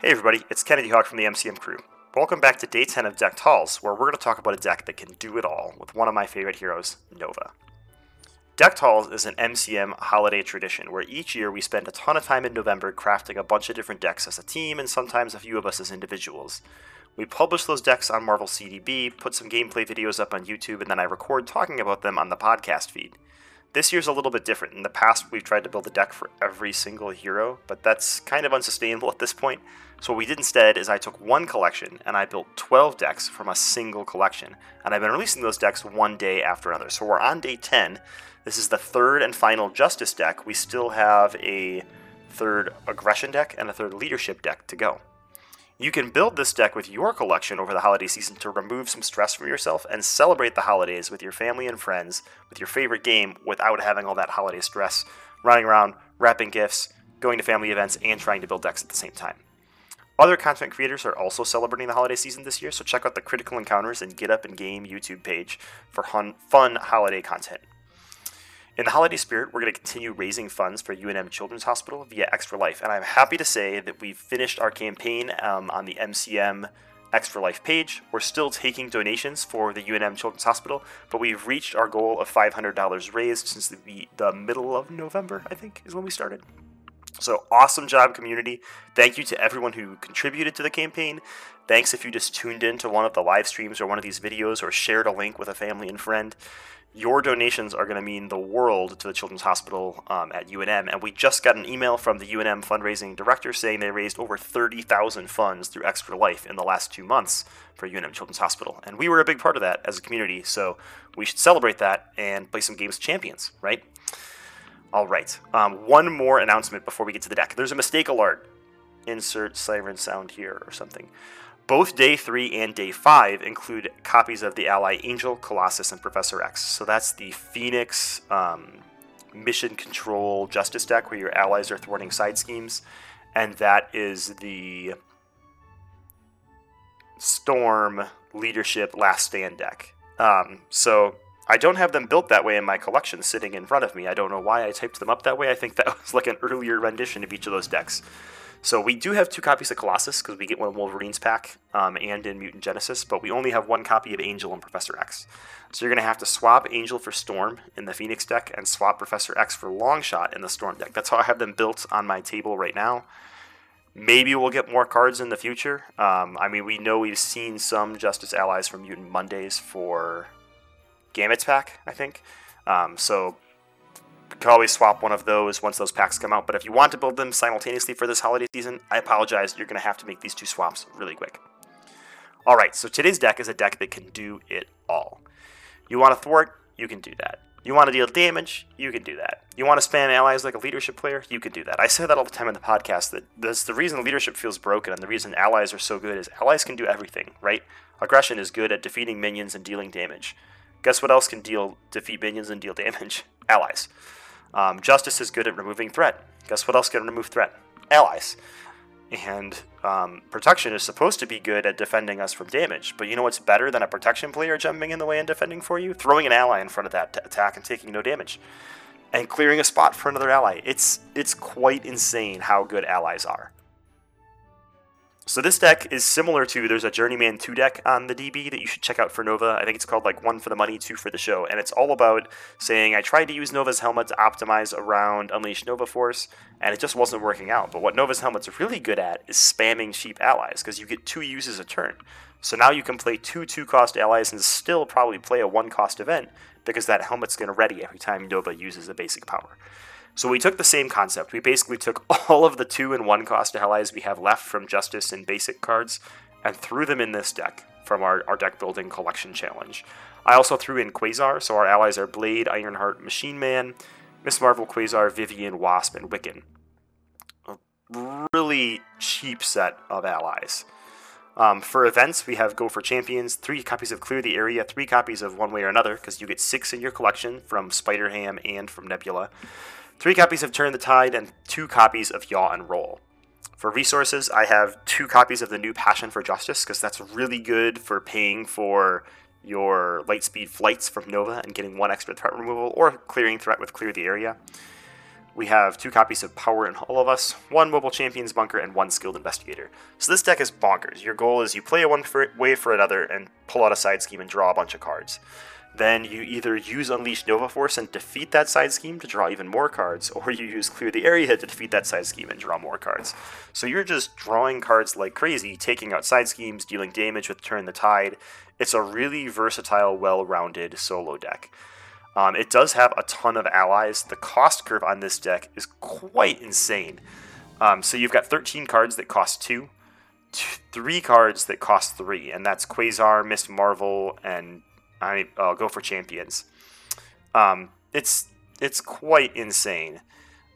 Hey everybody, it's Kennedy Hawk from the MCM crew. Welcome back to day 10 of Decked Halls, where we're going to talk about a deck that can do it all with one of my favorite heroes, Nova. Decked Halls is an MCM holiday tradition where each year we spend a ton of time in November crafting a bunch of different decks as a team and sometimes a few of us as individuals. We publish those decks on Marvel CDB, put some gameplay videos up on YouTube, and then I record talking about them on the podcast feed. This year's a little bit different. In the past, we've tried to build a deck for every single hero, but that's kind of unsustainable at this point. So what we did instead is I took one collection and I built 12 decks from a single collection. And I've been releasing those decks one day after another. So we're on day 10. This is the third and final Justice deck. We still have a third Aggression deck and a third Leadership deck to go. You can build this deck with your collection over the holiday season to remove some stress from yourself and celebrate the holidays with your family and friends with your favorite game without having all that holiday stress, running around, wrapping gifts, going to family events, and trying to build decks at the same time. Other content creators are also celebrating the holiday season this year, so check out the Critical Encounters and Get Up and Game YouTube page for fun holiday content. In the holiday spirit, we're going to continue raising funds for UNM Children's Hospital via Extra Life, and I'm happy to say that we've finished our campaign um, on the MCM Extra Life page. We're still taking donations for the UNM Children's Hospital, but we've reached our goal of $500 raised since the, the middle of November, I think, is when we started. So awesome job, community. Thank you to everyone who contributed to the campaign. Thanks if you just tuned in to one of the live streams or one of these videos or shared a link with a family and friend your donations are going to mean the world to the Children's Hospital um, at UNM. And we just got an email from the UNM fundraising director saying they raised over 30,000 funds through Extra Life in the last two months for UNM Children's Hospital. And we were a big part of that as a community, so we should celebrate that and play some games champions, right? All right. Um, one more announcement before we get to the deck. There's a mistake alert. Insert siren sound here or something. Both day three and day five include copies of the ally Angel, Colossus, and Professor X. So that's the Phoenix um, mission control justice deck where your allies are thwarting side schemes, and that is the Storm leadership last stand deck. Um, so I don't have them built that way in my collection sitting in front of me. I don't know why I typed them up that way. I think that was like an earlier rendition of each of those decks. So we do have two copies of Colossus because we get one of Wolverine's pack um, and in Mutant Genesis, but we only have one copy of Angel and Professor X. So you're going to have to swap Angel for Storm in the Phoenix deck and swap Professor X for Longshot in the Storm deck. That's how I have them built on my table right now. Maybe we'll get more cards in the future. Um, I mean, we know we've seen some Justice Allies from Mutant Mondays for Gambit's pack, I think. Um, so can always swap one of those once those packs come out. But if you want to build them simultaneously for this holiday season, I apologize. You're going to have to make these two swaps really quick. All right, so today's deck is a deck that can do it all. You want to thwart? You can do that. You want to deal damage? You can do that. You want to spam allies like a leadership player? You can do that. I say that all the time in the podcast that that's the reason leadership feels broken and the reason allies are so good is allies can do everything, right? Aggression is good at defeating minions and dealing damage. Guess what else can deal defeat minions and deal damage? Allies. Um, justice is good at removing threat. Guess what else can remove threat? Allies. And um, protection is supposed to be good at defending us from damage. But you know what's better than a protection player jumping in the way and defending for you? Throwing an ally in front of that t- attack and taking no damage. And clearing a spot for another ally. It's it's quite insane how good allies are. So this deck is similar to there's a Journeyman 2 deck on the DB that you should check out for Nova. I think it's called like one for the money, two for the show. And it's all about saying I tried to use Nova's helmet to optimize around Unleash Nova Force, and it just wasn't working out. But what Nova's helmet's really good at is spamming cheap allies, because you get two uses a turn. So now you can play two two cost allies and still probably play a one cost event because that helmet's to ready every time Nova uses a basic power. So we took the same concept. We basically took all of the two and one cost allies we have left from Justice and Basic cards and threw them in this deck from our, our deck building collection challenge. I also threw in Quasar, so our allies are Blade, Ironheart, Machine Man, Miss Marvel, Quasar, Vivian, Wasp, and Wiccan. A really cheap set of allies. Um, for events, we have Go for Champions, three copies of Clear the Area, three copies of One Way or Another, because you get six in your collection from Spider Ham and from Nebula three copies of Turn the Tide, and two copies of Yaw and Roll. For resources, I have two copies of the new Passion for Justice, because that's really good for paying for your Lightspeed flights from Nova and getting one extra threat removal, or clearing threat with Clear the Area. We have two copies of Power in All of Us, one Mobile Champions Bunker, and one Skilled Investigator. So this deck is bonkers. Your goal is you play one for, way for another and pull out a side scheme and draw a bunch of cards. Then you either use Unleash Nova Force and defeat that side scheme to draw even more cards, or you use Clear the Area to defeat that side scheme and draw more cards. So you're just drawing cards like crazy, taking out side schemes, dealing damage with Turn the Tide. It's a really versatile, well rounded solo deck. Um, it does have a ton of allies. The cost curve on this deck is quite insane. Um, so you've got 13 cards that cost 2, three cards that cost 3, and that's Quasar, Miss Marvel, and I uh, go for champions. Um, it's it's quite insane.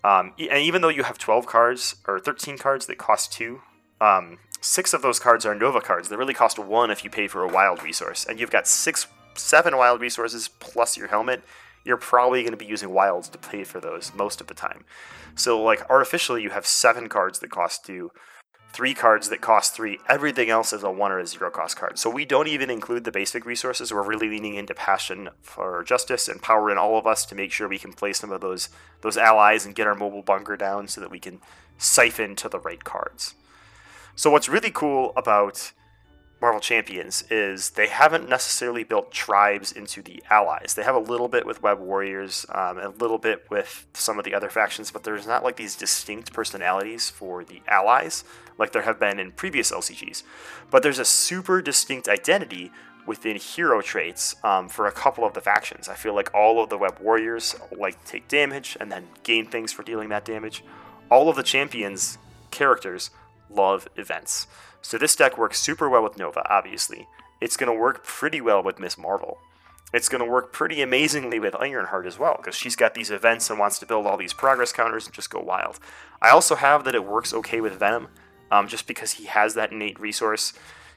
Um, and even though you have 12 cards or 13 cards that cost two, um, six of those cards are Nova cards. They really cost one if you pay for a wild resource, and you've got six, seven wild resources plus your helmet. You're probably going to be using wilds to pay for those most of the time. So, like artificially, you have seven cards that cost two, three cards that cost three. Everything else is a one or a zero cost card. So we don't even include the basic resources. We're really leaning into passion for justice and power in all of us to make sure we can play some of those those allies and get our mobile bunker down so that we can siphon to the right cards. So what's really cool about Marvel Champions is they haven't necessarily built tribes into the allies. They have a little bit with Web Warriors, um, a little bit with some of the other factions, but there's not like these distinct personalities for the allies like there have been in previous LCGs. But there's a super distinct identity within hero traits um, for a couple of the factions. I feel like all of the Web Warriors like take damage and then gain things for dealing that damage. All of the champions characters love events. So this deck works super well with Nova, obviously. It's going to work pretty well with Miss Marvel. It's going to work pretty amazingly with Ironheart as well, because she's got these events and wants to build all these progress counters and just go wild. I also have that it works okay with Venom, um, just because he has that innate resource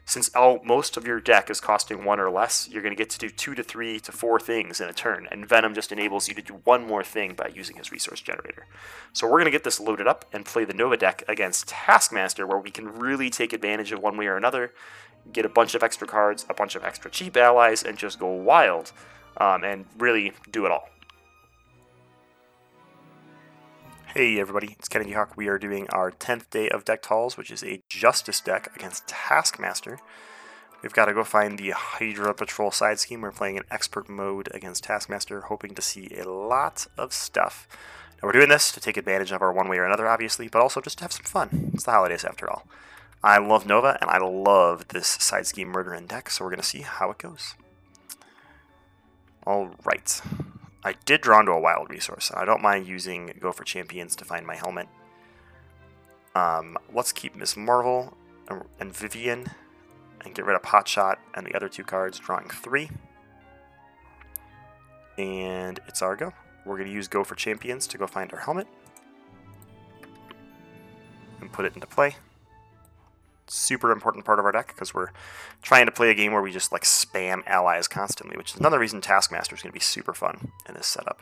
since all, most of your deck is costing one or less, you're going to get to do two to three to four things in a turn, and Venom just enables you to do one more thing by using his resource generator. So we're going to get this loaded up and play the Nova deck against Taskmaster, where we can really take advantage of one way or another, get a bunch of extra cards, a bunch of extra cheap allies, and just go wild, um, and really do it all. Hey everybody, it's Kennedy Hawk. We are doing our 10th day of Decked Halls, which is a Justice deck against Taskmaster. We've got to go find the Hydra Patrol side scheme. We're playing in expert mode against Taskmaster, hoping to see a lot of stuff. Now we're doing this to take advantage of our one way or another, obviously, but also just to have some fun. It's the holidays after all. I love Nova, and I love this side scheme Murderin deck, so we're going to see how it goes. Alright. I did draw into a wild resource, and I don't mind using Go for Champions to find my helmet. Um, let's keep Miss Marvel and Vivian and get rid of Potshot and the other two cards, drawing three. And it's our go. We're going to use Go for Champions to go find our helmet and put it into play super important part of our deck because we're trying to play a game where we just like spam allies constantly, which is another reason Taskmaster is going to be super fun in this setup.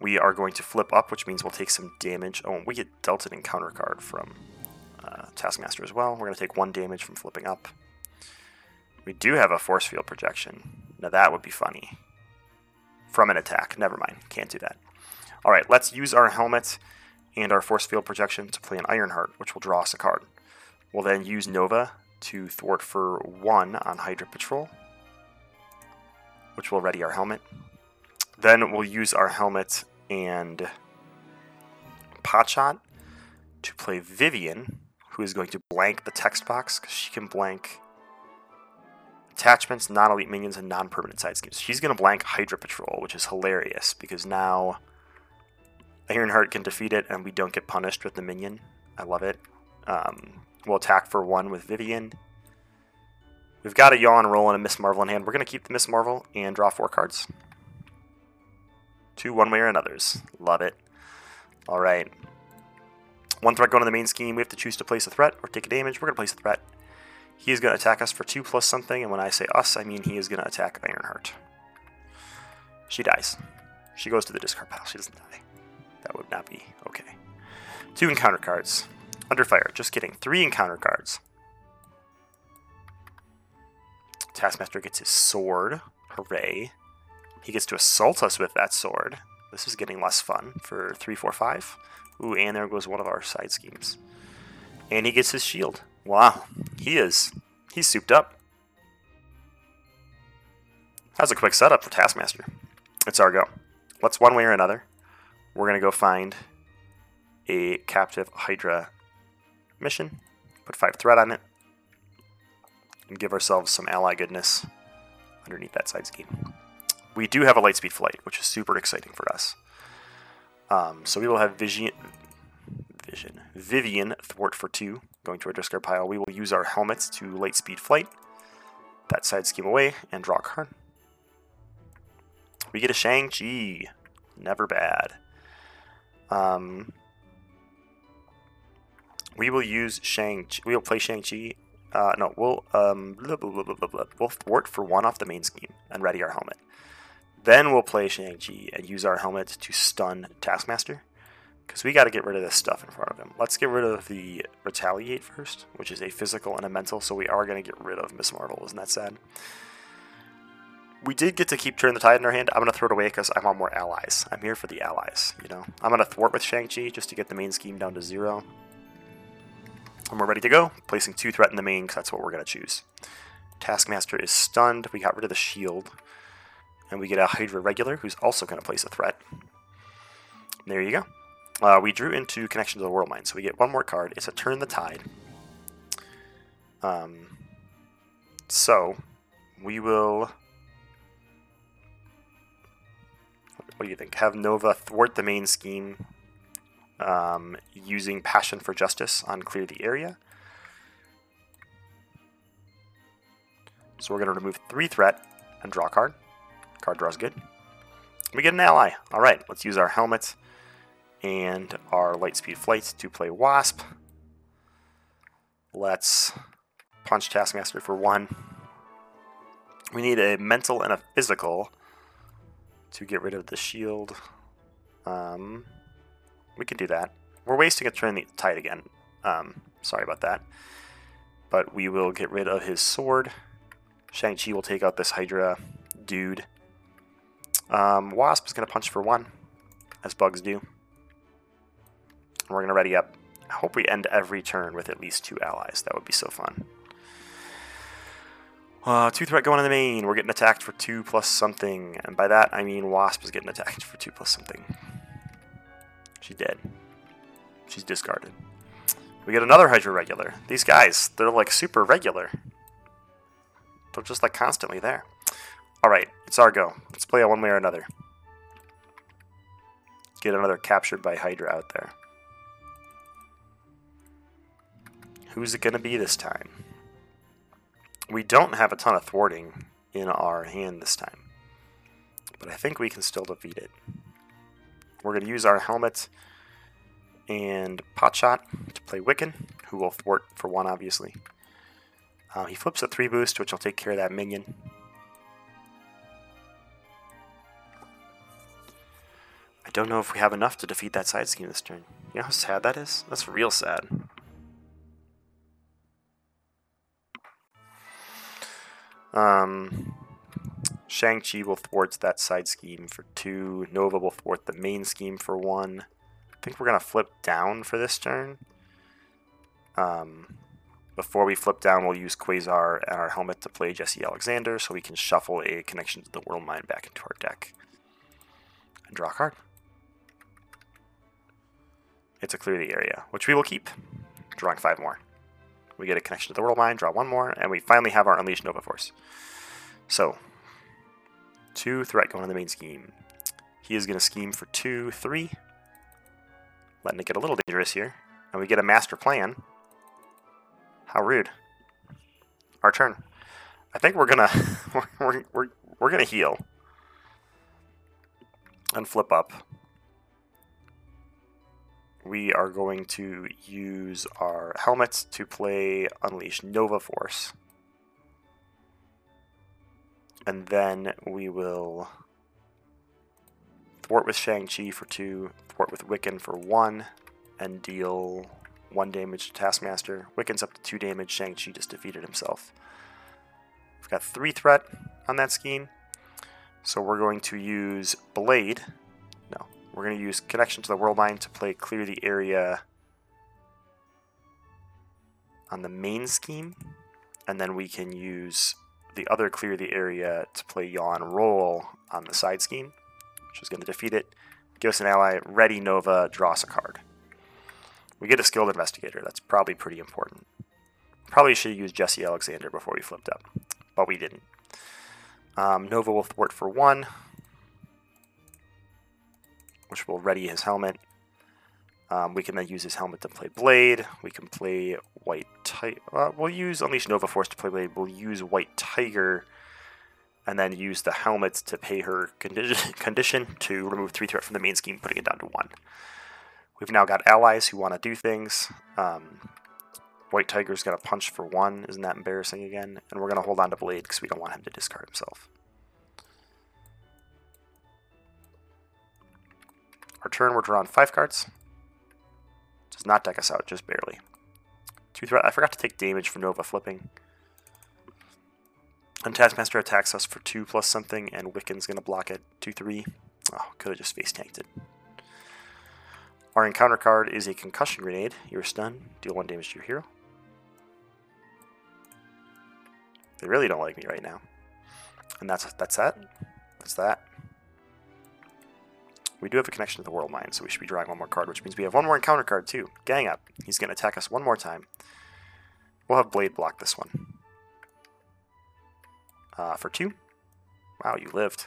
We are going to flip up, which means we'll take some damage. Oh, we get dealt an encounter card from uh, Taskmaster as well. We're going to take one damage from flipping up. We do have a force field projection. Now that would be funny. From an attack. Never mind. Can't do that. All right, let's use our helmet and our force field projection to play an Ironheart, which will draw us a card. We'll then use Nova to thwart for one on Hydra Patrol, which will ready our helmet. Then we'll use our helmet and Potshot to play Vivian, who is going to blank the text box because she can blank attachments, non elite minions, and non permanent side schemes. She's going to blank Hydra Patrol, which is hilarious because now Ironheart can defeat it and we don't get punished with the minion. I love it. Um, We'll attack for one with Vivian. We've got a Yaw and Roll and a Miss Marvel in hand. We're going to keep the Miss Marvel and draw four cards. Two one way or another's. Love it. All right. One threat going to the main scheme. We have to choose to place a threat or take a damage. We're going to place a threat. He is going to attack us for two plus something, and when I say us, I mean he is going to attack Ironheart. She dies. She goes to the discard pile. She doesn't die. That would not be okay. Two encounter cards. Under fire. Just kidding. Three encounter cards. Taskmaster gets his sword. Hooray. He gets to assault us with that sword. This is getting less fun for 3, 4, 5. Ooh, and there goes one of our side schemes. And he gets his shield. Wow, he is. He's souped up. That was a quick setup for Taskmaster. It's our go. Let's one way or another. We're going to go find a captive Hydra mission, put 5 threat on it, and give ourselves some ally goodness underneath that side scheme. We do have a lightspeed flight, which is super exciting for us. Um, so we will have Vision, Vision, Vivian thwart for two, going to our discard pile. We will use our helmets to lightspeed flight, that side scheme away, and draw a card. We get a Shang-Chi. Never bad. Um, we will use Shang. We will play Shang Chi. Uh, no, we'll um, blah, blah, blah, we'll thwart for one off the main scheme and ready our helmet. Then we'll play Shang Chi and use our helmet to stun Taskmaster because we got to get rid of this stuff in front of him. Let's get rid of the retaliate first, which is a physical and a mental. So we are going to get rid of Miss Marvel. Isn't that sad? we did get to keep turn the tide in our hand. I'm going to throw it away because I want more allies. I'm here for the allies, you know. I'm going to thwart with Shang-Chi just to get the main scheme down to zero. And we're ready to go, placing two threat in the main because that's what we're going to choose. Taskmaster is stunned. We got rid of the shield. And we get a Hydra regular who's also going to place a threat. There you go. Uh, we drew into Connection to the World Mind, so we get one more card. It's a Turn the Tide. Um, so, we will What do you think? Have Nova thwart the main scheme um, using Passion for Justice on Clear the Area. So we're going to remove three threat and draw a card. Card draws good. We get an ally. All right, let's use our helmet and our lightspeed flight to play Wasp. Let's punch Taskmaster for one. We need a mental and a physical to get rid of the shield. Um, we can do that. We're wasting a turn the tide again. Um, sorry about that. But we will get rid of his sword. Shang-Chi will take out this Hydra dude. Um, Wasp is going to punch for one, as bugs do. we're going to ready up. I hope we end every turn with at least two allies. That would be so fun. Uh, two threat going in the main. We're getting attacked for two plus something. And by that, I mean Wasp is getting attacked for two plus something. She's dead. She's discarded. We get another Hydra regular. These guys, they're like super regular. They're just like constantly there. Alright, it's our go. Let's play it one way or another. Get another captured by Hydra out there. Who's it going to be this time? We don't have a ton of thwarting in our hand this time, but I think we can still defeat it. We're going to use our helmet and Potshot to play Wiccan, who will thwart for one, obviously. Uh, he flips a 3 boost, which will take care of that minion. I don't know if we have enough to defeat that side scheme this turn. You know how sad that is? That's real sad. Um, Shang-Chi will thwart that side scheme for two. Nova will thwart the main scheme for one. I think we're going to flip down for this turn. Um, before we flip down, we'll use Quasar and our helmet to play Jesse Alexander so we can shuffle a connection to the World Mind back into our deck. And draw a card. It's a clear the area, which we will keep. Drawing five more. We get a connection to the world mind, draw one more, and we finally have our Unleash Nova Force. So, two threat going on the main scheme. He is going to scheme for two, three, letting it get a little dangerous here. And we get a master plan. How rude. Our turn. I think we're gonna we're, we're, we're, we're gonna heal and flip up we are going to use our helmets to play Unleash Nova Force. And then we will thwart with Shang-Chi for two, thwart with Wiccan for one, and deal one damage to Taskmaster. Wiccan's up to two damage, Shang-Chi just defeated himself. We've got three threat on that scheme. So we're going to use Blade. No, We're going to use Connection to the World Mind to play Clear the Area on the main scheme. And then we can use the other Clear the Area to play Yaw and Roll on the side scheme, which is going to defeat it. Give us an ally, ready Nova, draw a card. We get a Skilled Investigator. That's probably pretty important. Probably should have used Jesse Alexander before we flipped up, but we didn't. Um, Nova will thwart for one, which will ready his helmet. Um, we can then use his helmet to play Blade. We can play White Tiger. Uh, we'll use Unleash Nova Force to play Blade. We'll use White Tiger and then use the helmet to pay her condition, condition to remove three threat from the main scheme, putting it down to one. We've now got allies who want to do things. Um, White Tiger's going to punch for one. Isn't that embarrassing again? And we're going to hold on to Blade because we don't want him to discard himself. Our turn, we're drawing five cards. Does not deck us out, just barely. Two threat. I forgot to take damage from Nova flipping. And Taskmaster attacks us for two plus something, and Wiccan's going to block it. Two, three. Oh, could have just face tanked it. Our encounter card is a concussion grenade. You're stunned. Deal one damage to your hero. They really don't like me right now. And that's that's that. That's that. We do have a connection to the World Mind, so we should be drawing one more card, which means we have one more encounter card too. Gang up. He's going to attack us one more time. We'll have Blade block this one. Uh, for two. Wow, you lived.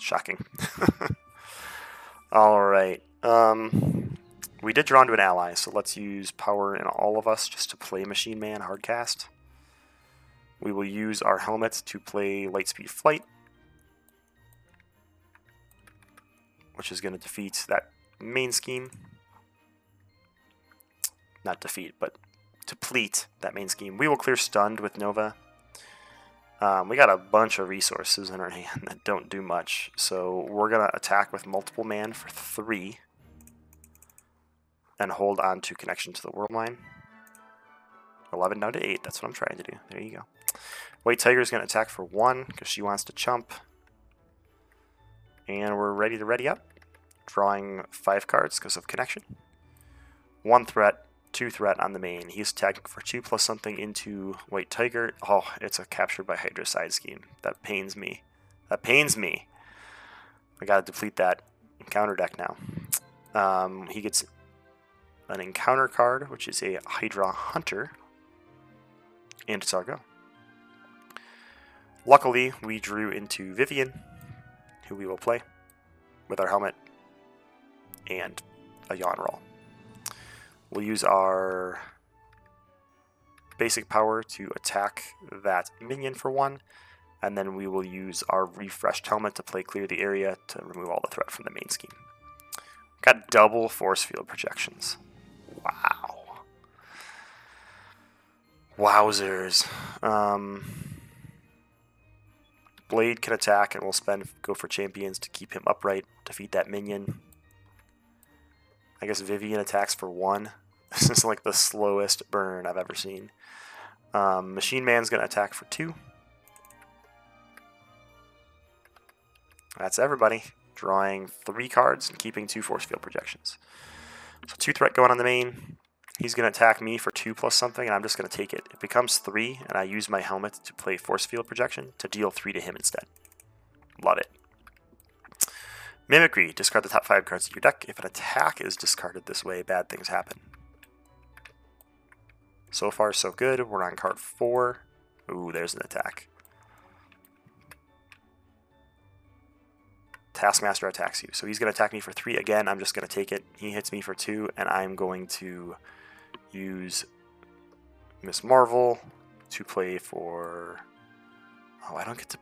Shocking. All right. Um, we did draw into an ally, so let's use power in all of us just to play Machine Man hardcast. We will use our helmets to play Lightspeed Flight, which is going to defeat that main scheme. Not defeat, but deplete that main scheme. We will clear Stunned with Nova. Um, we got a bunch of resources in our hand that don't do much, so we're going to attack with multiple man for three and hold on to connection to the world mind. 11 down to 8. That's what I'm trying to do. There you go. White Tiger is going to attack for 1 because she wants to chump. And we're ready to ready up. Drawing 5 cards because of connection. 1 threat, 2 threat on the main. He's attacking for 2 plus something into White Tiger. Oh, it's a captured by Hydra side scheme. That pains me. That pains me. I gotta deplete that encounter deck now. Um, he gets an encounter card, which is a Hydra Hunter, and it's our go. Luckily, we drew into Vivian, who we will play with our helmet and a Yaw and Roll. We'll use our basic power to attack that minion for one, and then we will use our refreshed helmet to play clear the area to remove all the threat from the main scheme. Got double force field projections. Wow. Wowzers. Um, Blade can attack and we'll spend go for champions to keep him upright, defeat that minion. I guess Vivian attacks for one. This is like the slowest burn I've ever seen. Um, Machine Man's to attack for two. That's everybody. Drawing three cards and keeping two force field projections. So two threat going on the main. He's going to attack me for two plus something, and I'm just going to take it. It becomes three, and I use my helmet to play force field projection to deal three to him instead. Love it. Mimicry. Discard the top five cards of your deck. If an attack is discarded this way, bad things happen. So far, so good. We're on card four. Ooh, there's an attack. Taskmaster attacks you. So he's going to attack me for three again. I'm just going to take it. He hits me for two, and I'm going to use Miss Marvel to play for. Oh, I don't get to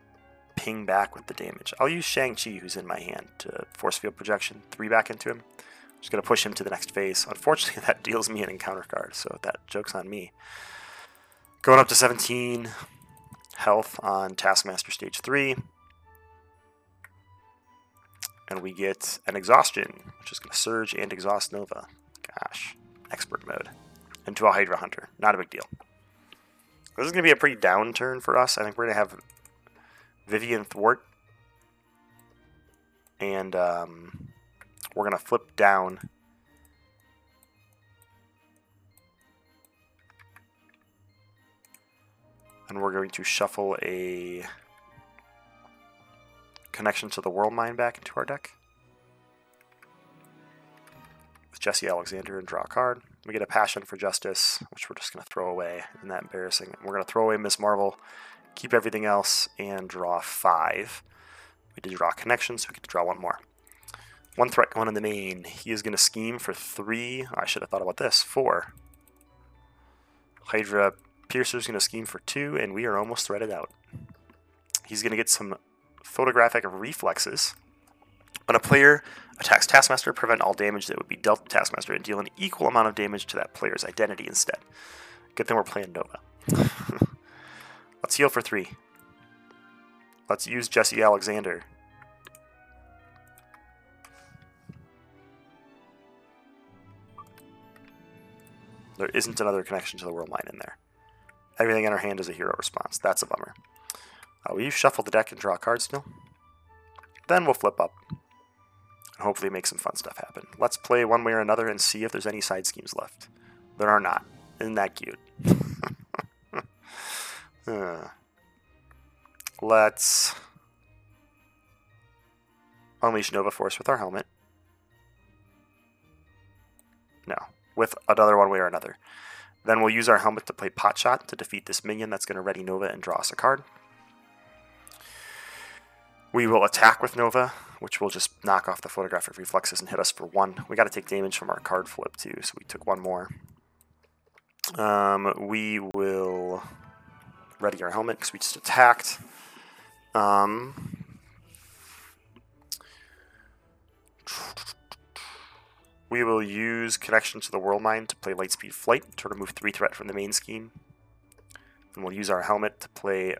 ping back with the damage. I'll use Shang-Chi, who's in my hand, to force field projection, three back into him. Just going to push him to the next phase. Unfortunately, that deals me an encounter card, so that joke's on me. Going up to 17 health on Taskmaster Stage 3. And we get an Exhaustion, which is going to surge and exhaust Nova. Gosh, expert mode. Into a Hydra Hunter. Not a big deal. This is going to be a pretty downturn for us. I think we're going to have Vivian Thwart and um, we're going to flip down. And we're going to shuffle a connection to the World Mind back into our deck. With Jesse Alexander and draw a card. We get a Passion for Justice, which we're just going to throw away. Isn't that embarrassing? We're going to throw away Miss Marvel, keep everything else, and draw five. We did draw a connection, so we get to draw one more. One threat going in the main. He is going to scheme for three. I should have thought about this. Four. Hydra Piercer is going to scheme for two, and we are almost threaded out. He's going to get some photographic reflexes. When a player attacks Taskmaster, prevent all damage that would be dealt to Taskmaster and deal an equal amount of damage to that player's identity instead. Good thing we're playing Nova. Let's heal for three. Let's use Jesse Alexander. There isn't another connection to the world mine in there. Everything in our hand is a hero response. That's a bummer. Uh, will you shuffle the deck and draw a card still? Then we'll flip up. And hopefully make some fun stuff happen. Let's play one way or another and see if there's any side schemes left. There are not. Isn't that cute? uh. Let's unleash Nova Force with our helmet. No, with another one way or another. Then we'll use our helmet to play Pot Shot to defeat this minion that's going to ready Nova and draw us a card. We will attack with Nova, which will just knock off the photographic reflexes and hit us for one. We got to take damage from our card flip too, so we took one more. Um, we will ready our helmet because we just attacked. Um, we will use Connection to the World Mine to play Lightspeed Flight to remove 3 threat from the main scheme. And we'll use our helmet to play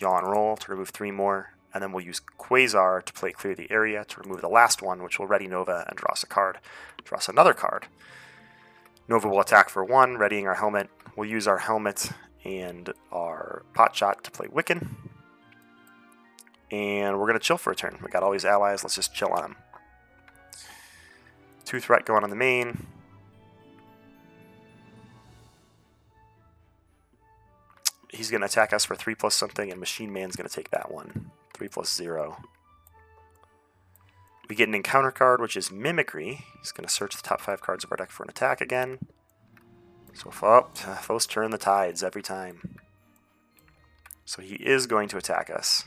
Yaw and Roll to remove 3 more. And then we'll use Quasar to play Clear the Area to remove the last one, which will ready Nova and draw us a card. Draw us another card. Nova will attack for 1, readying our helmet. We'll use our helmet and our Pot Shot to play Wiccan and we're going to chill for a turn. We got all these allies, let's just chill on them. Two threat going on the main. He's going to attack us for 3 plus something, and Machine Man's going to take that one. 3 plus 0. We get an encounter card, which is Mimicry. He's going to search the top 5 cards of our deck for an attack again. So, oh, foes turn the tides every time. So he is going to attack us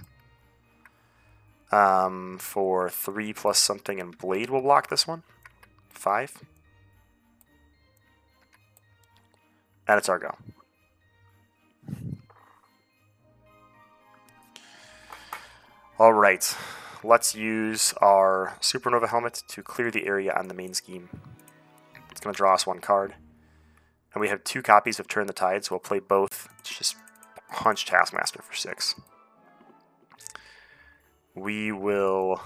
um, for three plus something, and Blade will block this one. Five. And it's our go. All right, let's use our Supernova helmet to clear the area on the main scheme. It's going to draw us one card. And we have two copies of Turn the Tide, so we'll play both. It's just punch Taskmaster for six we will.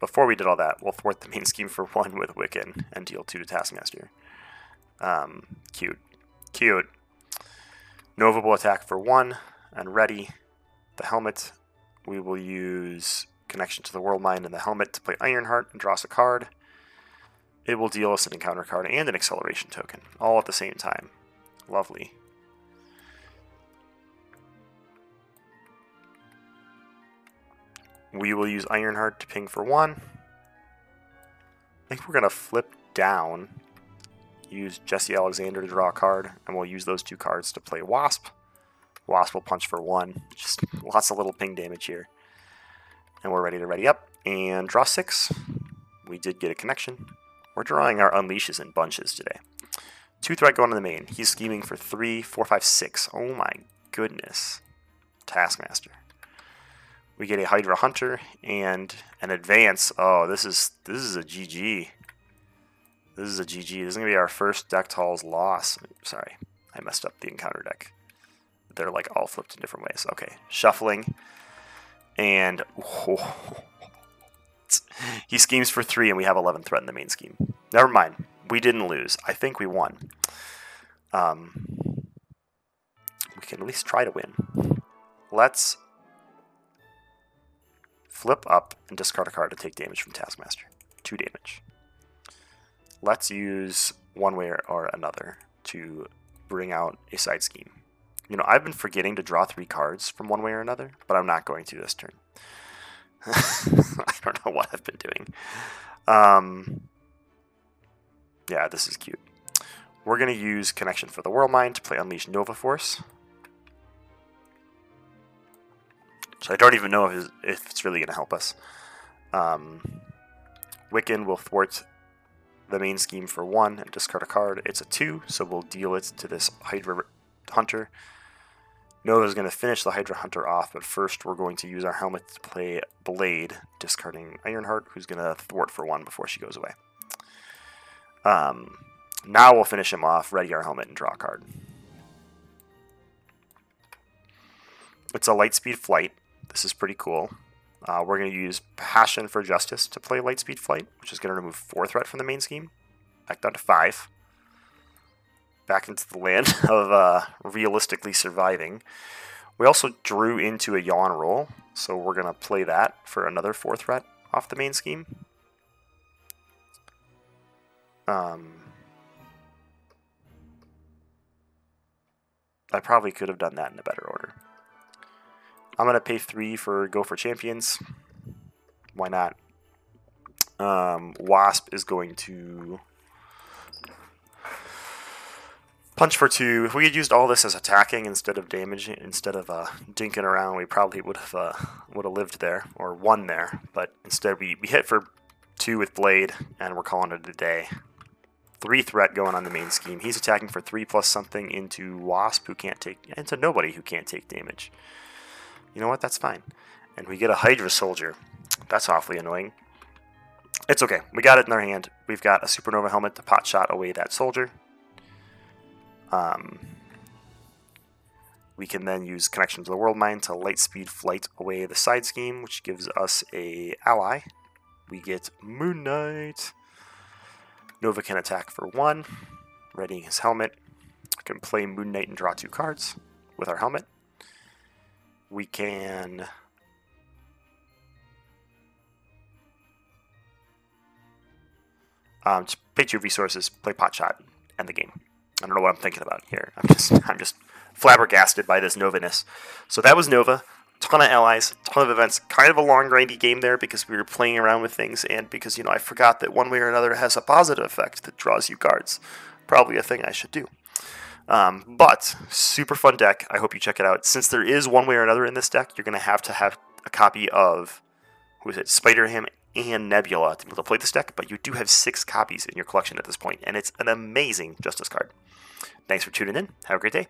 Before we did all that, we'll thwart the main scheme for one with Wiccan and deal two to Taskmaster. Um, cute. Cute. Nova will attack for one and ready. The helmet, we will use Connection to the World Mind and the helmet to play Ironheart and draw us a card. It will deal us an encounter card and an acceleration token, all at the same time. Lovely. We will use Ironheart to ping for one. I think we're going to flip down, use Jesse Alexander to draw a card, and we'll use those two cards to play Wasp. Wasp will punch for one. Just lots of little ping damage here. And we're ready to ready up and draw six. We did get a connection. We're drawing our unleashes in bunches today. Two threat going to the main. He's scheming for three, four, five, six. Oh my goodness. Taskmaster. We get a Hydra Hunter and an advance. Oh, this is this is a GG. This is a GG. This is gonna be our first deck tall's loss. Sorry, I messed up the encounter deck. They're like all flipped in different ways. Okay, shuffling, and oh, he schemes for three, and we have 11 threat in the main scheme. Never mind, we didn't lose. I think we won. Um, we can at least try to win. Let's flip up and discard a card to take damage from Taskmaster. Two damage. Let's use one way or another to bring out a side scheme. You know, I've been forgetting to draw three cards from one way or another, but I'm not going to this turn. I don't know what I've been doing. Um, yeah, this is cute. We're going to use Connection for the Worldmind to play Unleash Nova Force. So I don't even know if, if it's really going to help us. Um, Wiccan will thwart the main scheme for one and discard a card. It's a two, so we'll deal it to this Hydra Hunter. Nova's going to finish the Hydra Hunter off, but first we're going to use our helmet to play Blade, discarding Ironheart, who's going to thwart for one before she goes away. Um, now we'll finish him off, ready our helmet, and draw a card. It's a Lightspeed Flight. This is pretty cool. Uh, we're going to use Passion for Justice to play Lightspeed Flight, which is going to remove 4 threat from the main scheme. Back down to 5. Back into the land of uh, realistically surviving. We also drew into a Yaw and Roll, so we're going to play that for another 4 threat off the main scheme. Um, I probably could have done that in a better order. I'm going to pay 3 for Go for Champions. Why not? Um, Wasp is going to punch for 2. If we had used all this as attacking instead of damaging, instead of uh, dinking around, we probably would have uh, would have lived there or won there. But instead, we, we hit for 2 with Blade, and we're calling it a day three threat going on the main scheme. He's attacking for three plus something into Wasp, who can't take, into nobody who can't take damage. You know what? That's fine. And we get a Hydra Soldier. That's awfully annoying. It's okay. We got it in our hand. We've got a Supernova helmet to pot shot away that soldier. Um, we can then use Connection to the World Worldmind to light speed flight away the side scheme, which gives us a ally. We get Moon Knight. Nova can attack for one, readying his helmet. Can play Moon Knight and draw two cards with our helmet. We can um, just pay two resources, play pot shot, end the game. I don't know what I'm thinking about here. I'm just I'm just flabbergasted by this Novaness. So that was Nova ton of allies, ton of events, kind of a long, grindy game there because we were playing around with things and because, you know, I forgot that one way or another has a positive effect that draws you cards. Probably a thing I should do. Um, but super fun deck. I hope you check it out. Since there is one way or another in this deck, you're going to have to have a copy of, who is it, Spider Ham and Nebula to be able to play this deck, but you do have six copies in your collection at this point, and it's an amazing Justice card. Thanks for tuning in. Have a great day.